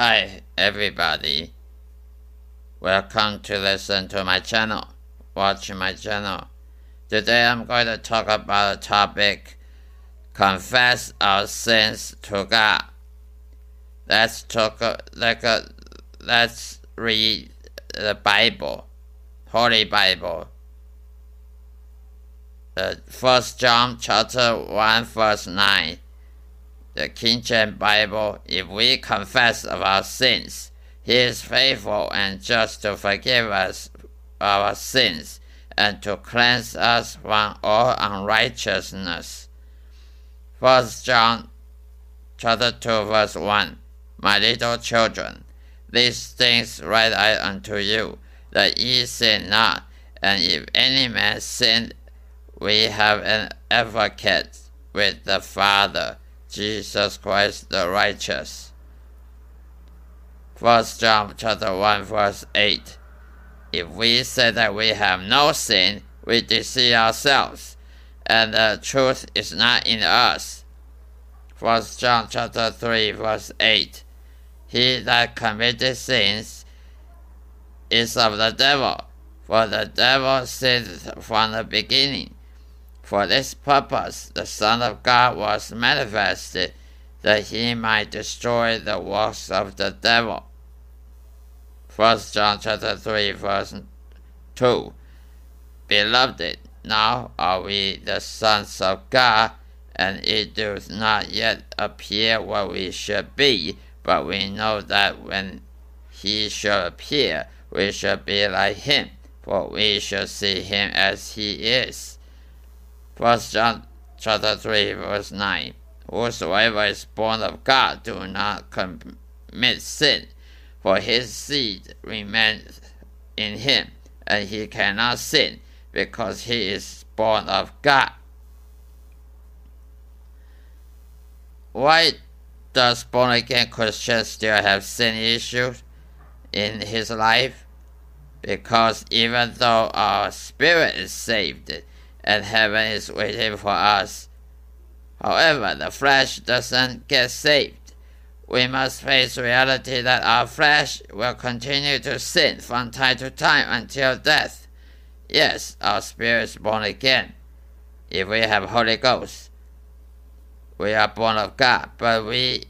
Hi, everybody. Welcome to listen to my channel, watch my channel. Today I'm going to talk about a topic confess our sins to God. Let's talk, like, uh, let's read the Bible, Holy Bible. Uh, First John chapter 1 verse 9 the King James Bible, if we confess our sins, he is faithful and just to forgive us our sins and to cleanse us from all unrighteousness. First John chapter 2 verse 1 My little children, these things write I unto you, that ye sin not, and if any man sin, we have an advocate with the Father Jesus Christ the righteous. First John chapter 1 verse 8. If we say that we have no sin, we deceive ourselves, and the truth is not in us. First John chapter 3 verse 8. He that committed sins is of the devil, for the devil sinned from the beginning. For this purpose the Son of God was manifested, that he might destroy the works of the devil. 1 John chapter 3 verse 2 Beloved, now are we the sons of God, and it does not yet appear what we should be, but we know that when he shall appear, we shall be like him, for we shall see him as he is. First John chapter 3 verse 9. Whosoever is born of God do not commit sin, for his seed remains in him, and he cannot sin, because he is born of God. Why does born again Christian still have sin issues in his life? Because even though our spirit is saved, and heaven is waiting for us. However, the flesh doesn't get saved. We must face reality that our flesh will continue to sin from time to time until death. Yes, our spirit is born again. If we have Holy Ghost, we are born of God, but we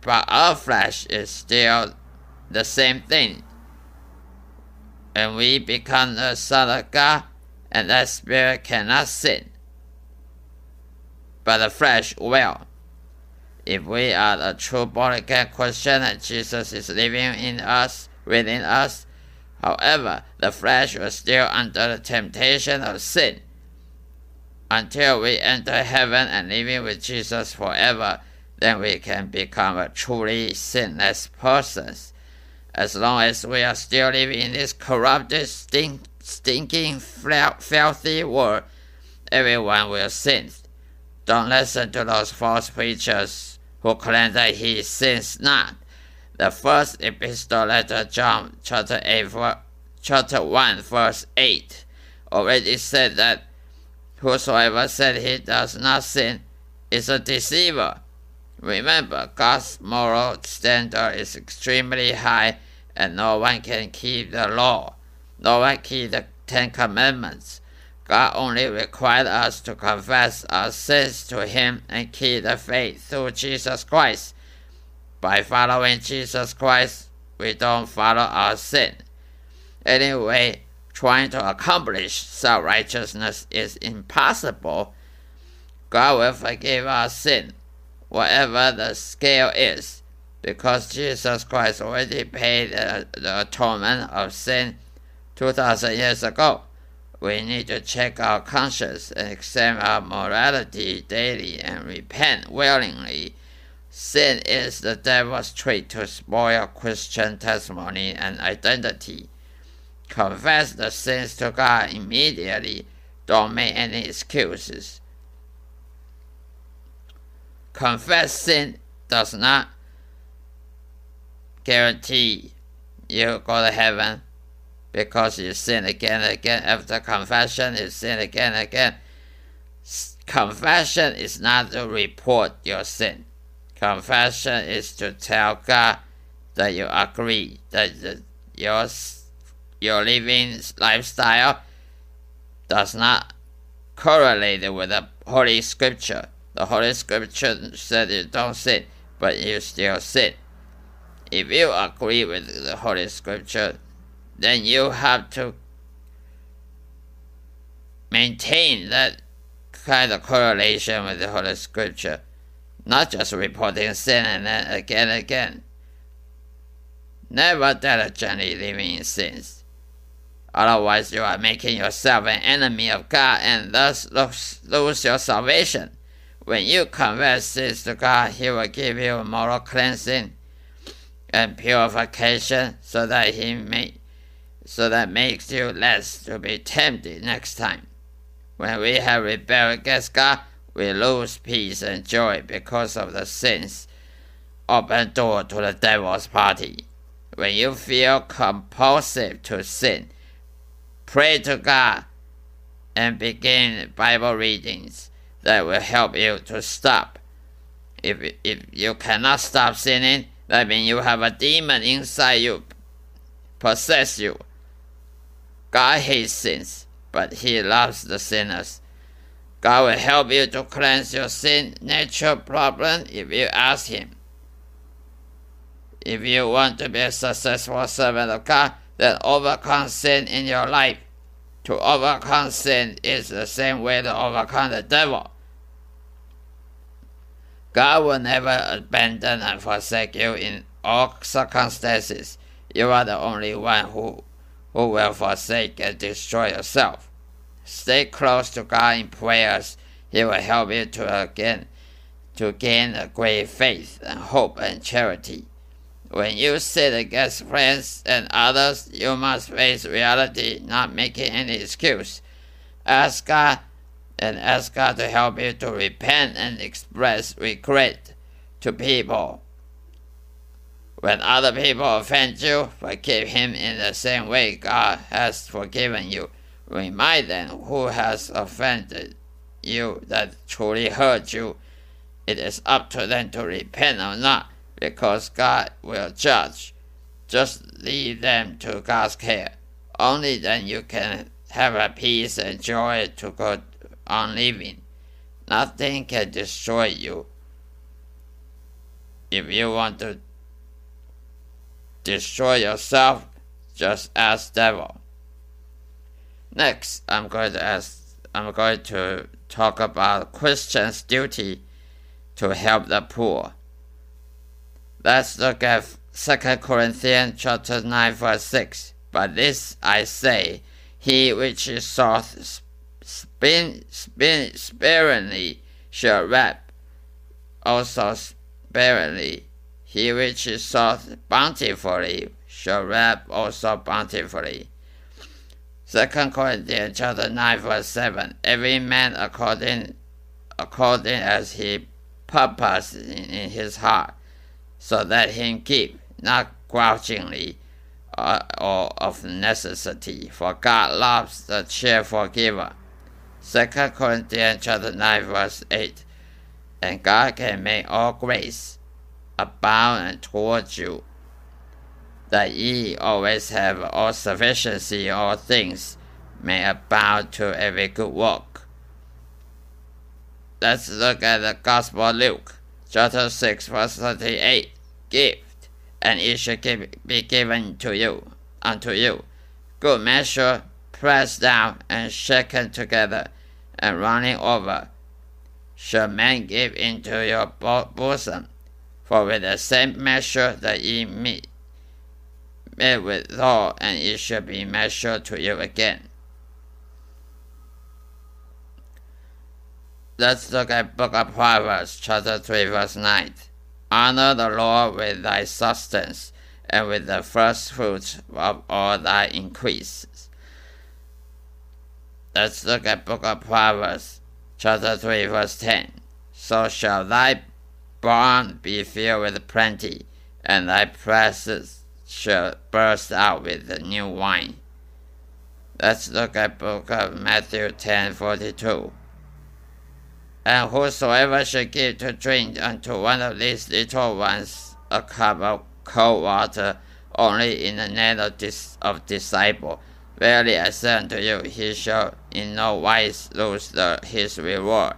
but our flesh is still the same thing. And we become the Son of God, and that spirit cannot sin, but the flesh will. If we are a true born again Christian and Jesus is living in us, within us, however, the flesh will still under the temptation of sin until we enter heaven and living with Jesus forever, then we can become a truly sinless person. As long as we are still living in this corrupted, stink, stinking, filthy world, everyone will sin. Don't listen to those false preachers who claim that he sins not. The first epistle letter, John chapter 8, chapter 1, verse 8, already said that whosoever said he does not sin is a deceiver. Remember, God's moral standard is extremely high, and no one can keep the law. No one keep the Ten Commandments. God only required us to confess our sins to Him and keep the faith through Jesus Christ. By following Jesus Christ, we don't follow our sin. Anyway, trying to accomplish self righteousness is impossible. God will forgive our sin, whatever the scale is, because Jesus Christ already paid the, the atonement of sin 2,000 years ago. We need to check our conscience and examine our morality daily and repent willingly. Sin is the devil's trick to spoil Christian testimony and identity. Confess the sins to God immediately. Don't make any excuses. Confess sin does not guarantee you go to heaven because you sin again and again. After confession, you sin again and again. Confession is not to report your sin. Confession is to tell God that you agree that your your living lifestyle does not correlate with the Holy Scripture. The Holy Scripture said you don't sin, but you still sin. If you agree with the Holy Scripture, then you have to maintain that kind of correlation with the Holy Scripture, not just reporting sin and then again and again. Never diligently living in sins. Otherwise, you are making yourself an enemy of God and thus lose your salvation. When you confess sins to God, He will give you moral cleansing and purification so that He may so that makes you less to be tempted next time. When we have rebelled against God, we lose peace and joy because of the sins. Open door to the devil's party. When you feel compulsive to sin, pray to God and begin Bible readings that will help you to stop. If, if you cannot stop sinning, that means you have a demon inside you, possess you. God hates sins but he loves the sinners. God will help you to cleanse your sin nature problem if you ask Him. If you want to be a successful servant of God, then overcome sin in your life. To overcome sin is the same way to overcome the devil. God will never abandon and forsake you in all circumstances. You are the only one who who will forsake and uh, destroy yourself. Stay close to God in prayers. He will help you to uh, again to gain a great faith and hope and charity. When you sin against friends and others, you must face reality, not making any excuse. Ask God and ask God to help you to repent and express regret to people when other people offend you, forgive him in the same way God has forgiven you. Remind them who has offended you that truly hurt you. It is up to them to repent or not, because God will judge. Just leave them to God's care. Only then you can have a peace and joy to go on living. Nothing can destroy you. If you want to destroy yourself, just ask devil. Next, I'm going to ask. I'm going to talk about Christians' duty to help the poor. Let's look at 2 Corinthians chapter 9 verse 6. But this I say, he which is sought spin, spin, sparingly shall reap also sparingly. He which is sought bountifully shall reap also bountifully. Second Corinthians chapter nine verse seven. Every man according according as he purpose in, in his heart, so that him keep, not grudgingly or, uh, or of necessity, for God loves the cheerful giver. Second Corinthians chapter nine verse eight. And God can make all grace abound towards you, that ye always have all sufficiency all things, may abound to every good work. Let's look at the Gospel of Luke, chapter 6, verse 38. Give, and it shall be given to you, unto you. Good measure, pressed down and shaken together, and running over, shall men give into your bosom for with the same measure that ye meet, met withal, and it shall be measured to you again. Let's look at Book of Proverbs, chapter 3, verse 9. Honor the Lord with thy substance, and with the first fruits of all thy increase. Let's look at Book of Proverbs, chapter 3, verse 10. So shall thy barn be filled with plenty, and thy presses shall burst out with the new wine. Let's look at book of Matthew ten forty two. And whosoever shall give to drink unto one of these little ones a cup of cold water only in the name of, dis- of disciple. Verily I say unto you, he shall in no wise lose the, his reward.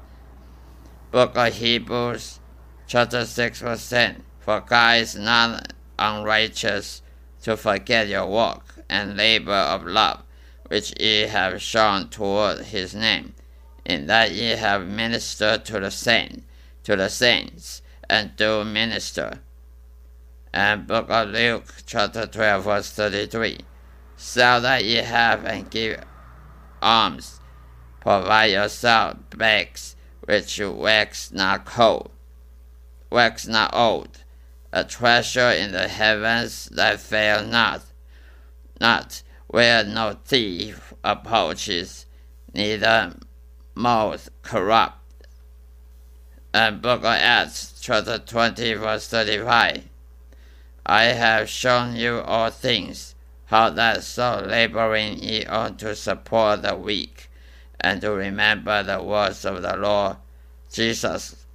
Book of Hebrews, chapter 6, verse 10. For God is not unrighteous to forget your work and labor of love, which ye have shown toward his name, in that ye have ministered to the saint, to the saints, and do minister. And Book of Luke, chapter 12, verse 33. Sell that ye have and give alms. Provide yourself bags which wax not cold, wax not old, a treasure in the heavens that fail not, not where no thief approaches, neither moth corrupt. And Book of Acts, chapter 20, verse 35. I have shown you all things, how that so laboring ye ought to support the weak, and to remember the words of the Lord Jesus,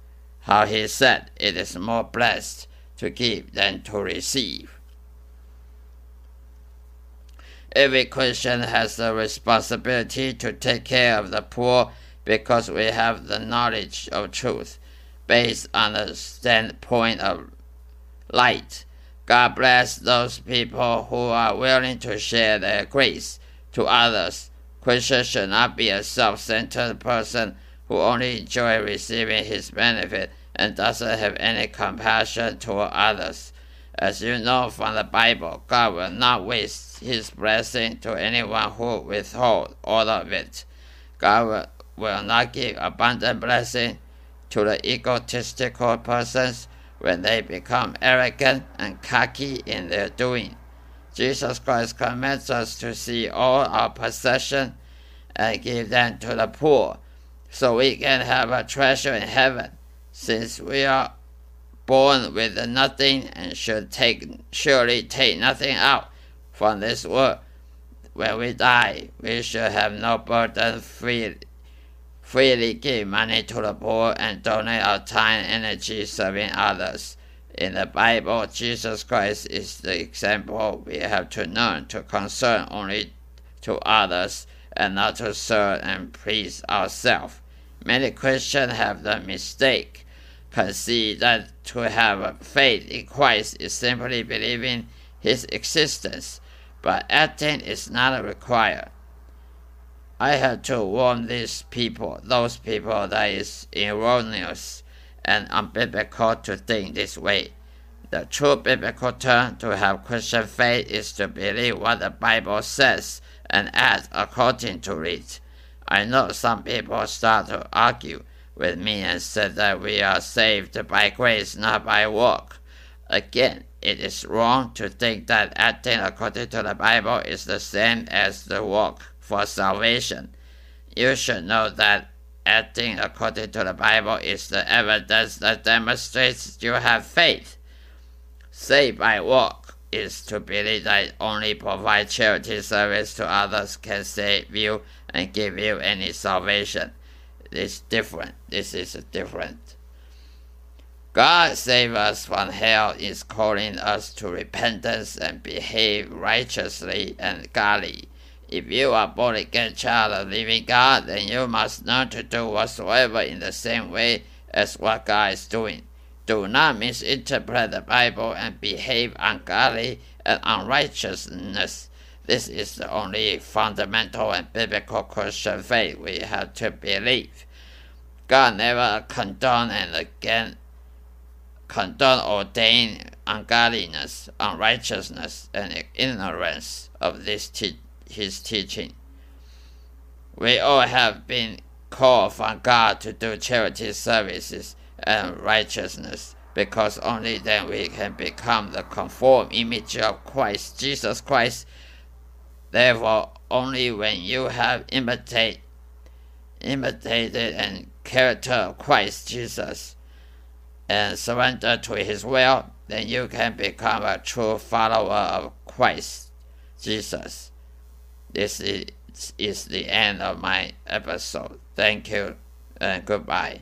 how he said, It is more blessed to give than to receive. Every Christian has the responsibility to take care of the poor because we have the knowledge of truth based on the standpoint of light. God bless those people who are willing to share their grace to others. Christian should not be a self centered person who only enjoy receiving his benefit and doesn't have any compassion toward others. As you know from the Bible, God will not waste his blessing to anyone who withholds all of it. God will, will not give abundant blessing to the egotistical persons when they become arrogant and cocky in their doing. Jesus Christ commands us to see all our possessions and give them to the poor so we can have a treasure in heaven since we are born with nothing and should take surely take nothing out from this world. When we die, we should have no burden free, freely give money to the poor and donate our time and energy serving others. In the Bible, Jesus Christ is the example we have to learn to concern only to others and not to serve and please ourselves. Many Christians have the mistake concede that to have faith in Christ is simply believing his existence, but acting is not required. I have to warn these people, those people that is erroneous and unbiblical to think this way. The true biblical term to have Christian faith is to believe what the Bible says and act according to it. I know some people start to argue with me and said that we are saved by grace, not by work. Again, it is wrong to think that acting according to the Bible is the same as the work for salvation. You should know that acting according to the Bible is the evidence that demonstrates you have faith. Saved by work is to believe that only provide charity service to others can save you and give you any salvation. It's different. This is different. God save us from hell is calling us to repentance and behave righteously and godly. If you are born again child of living God, then you must learn to do whatsoever in the same way as what God is doing. Do not misinterpret the Bible and behave ungodly and unrighteousness. This is the only fundamental and biblical Christian faith we have to believe. God never condoned and again condone ordained ungodliness, unrighteousness, and ignorance of this te- his teaching. We all have been called from God to do charity services and righteousness because only then we can become the conform image of Christ, Jesus Christ. Therefore, only when you have imitate, imitated and character of Christ Jesus and surrender to his will, then you can become a true follower of Christ Jesus. This is, is the end of my episode. Thank you and goodbye.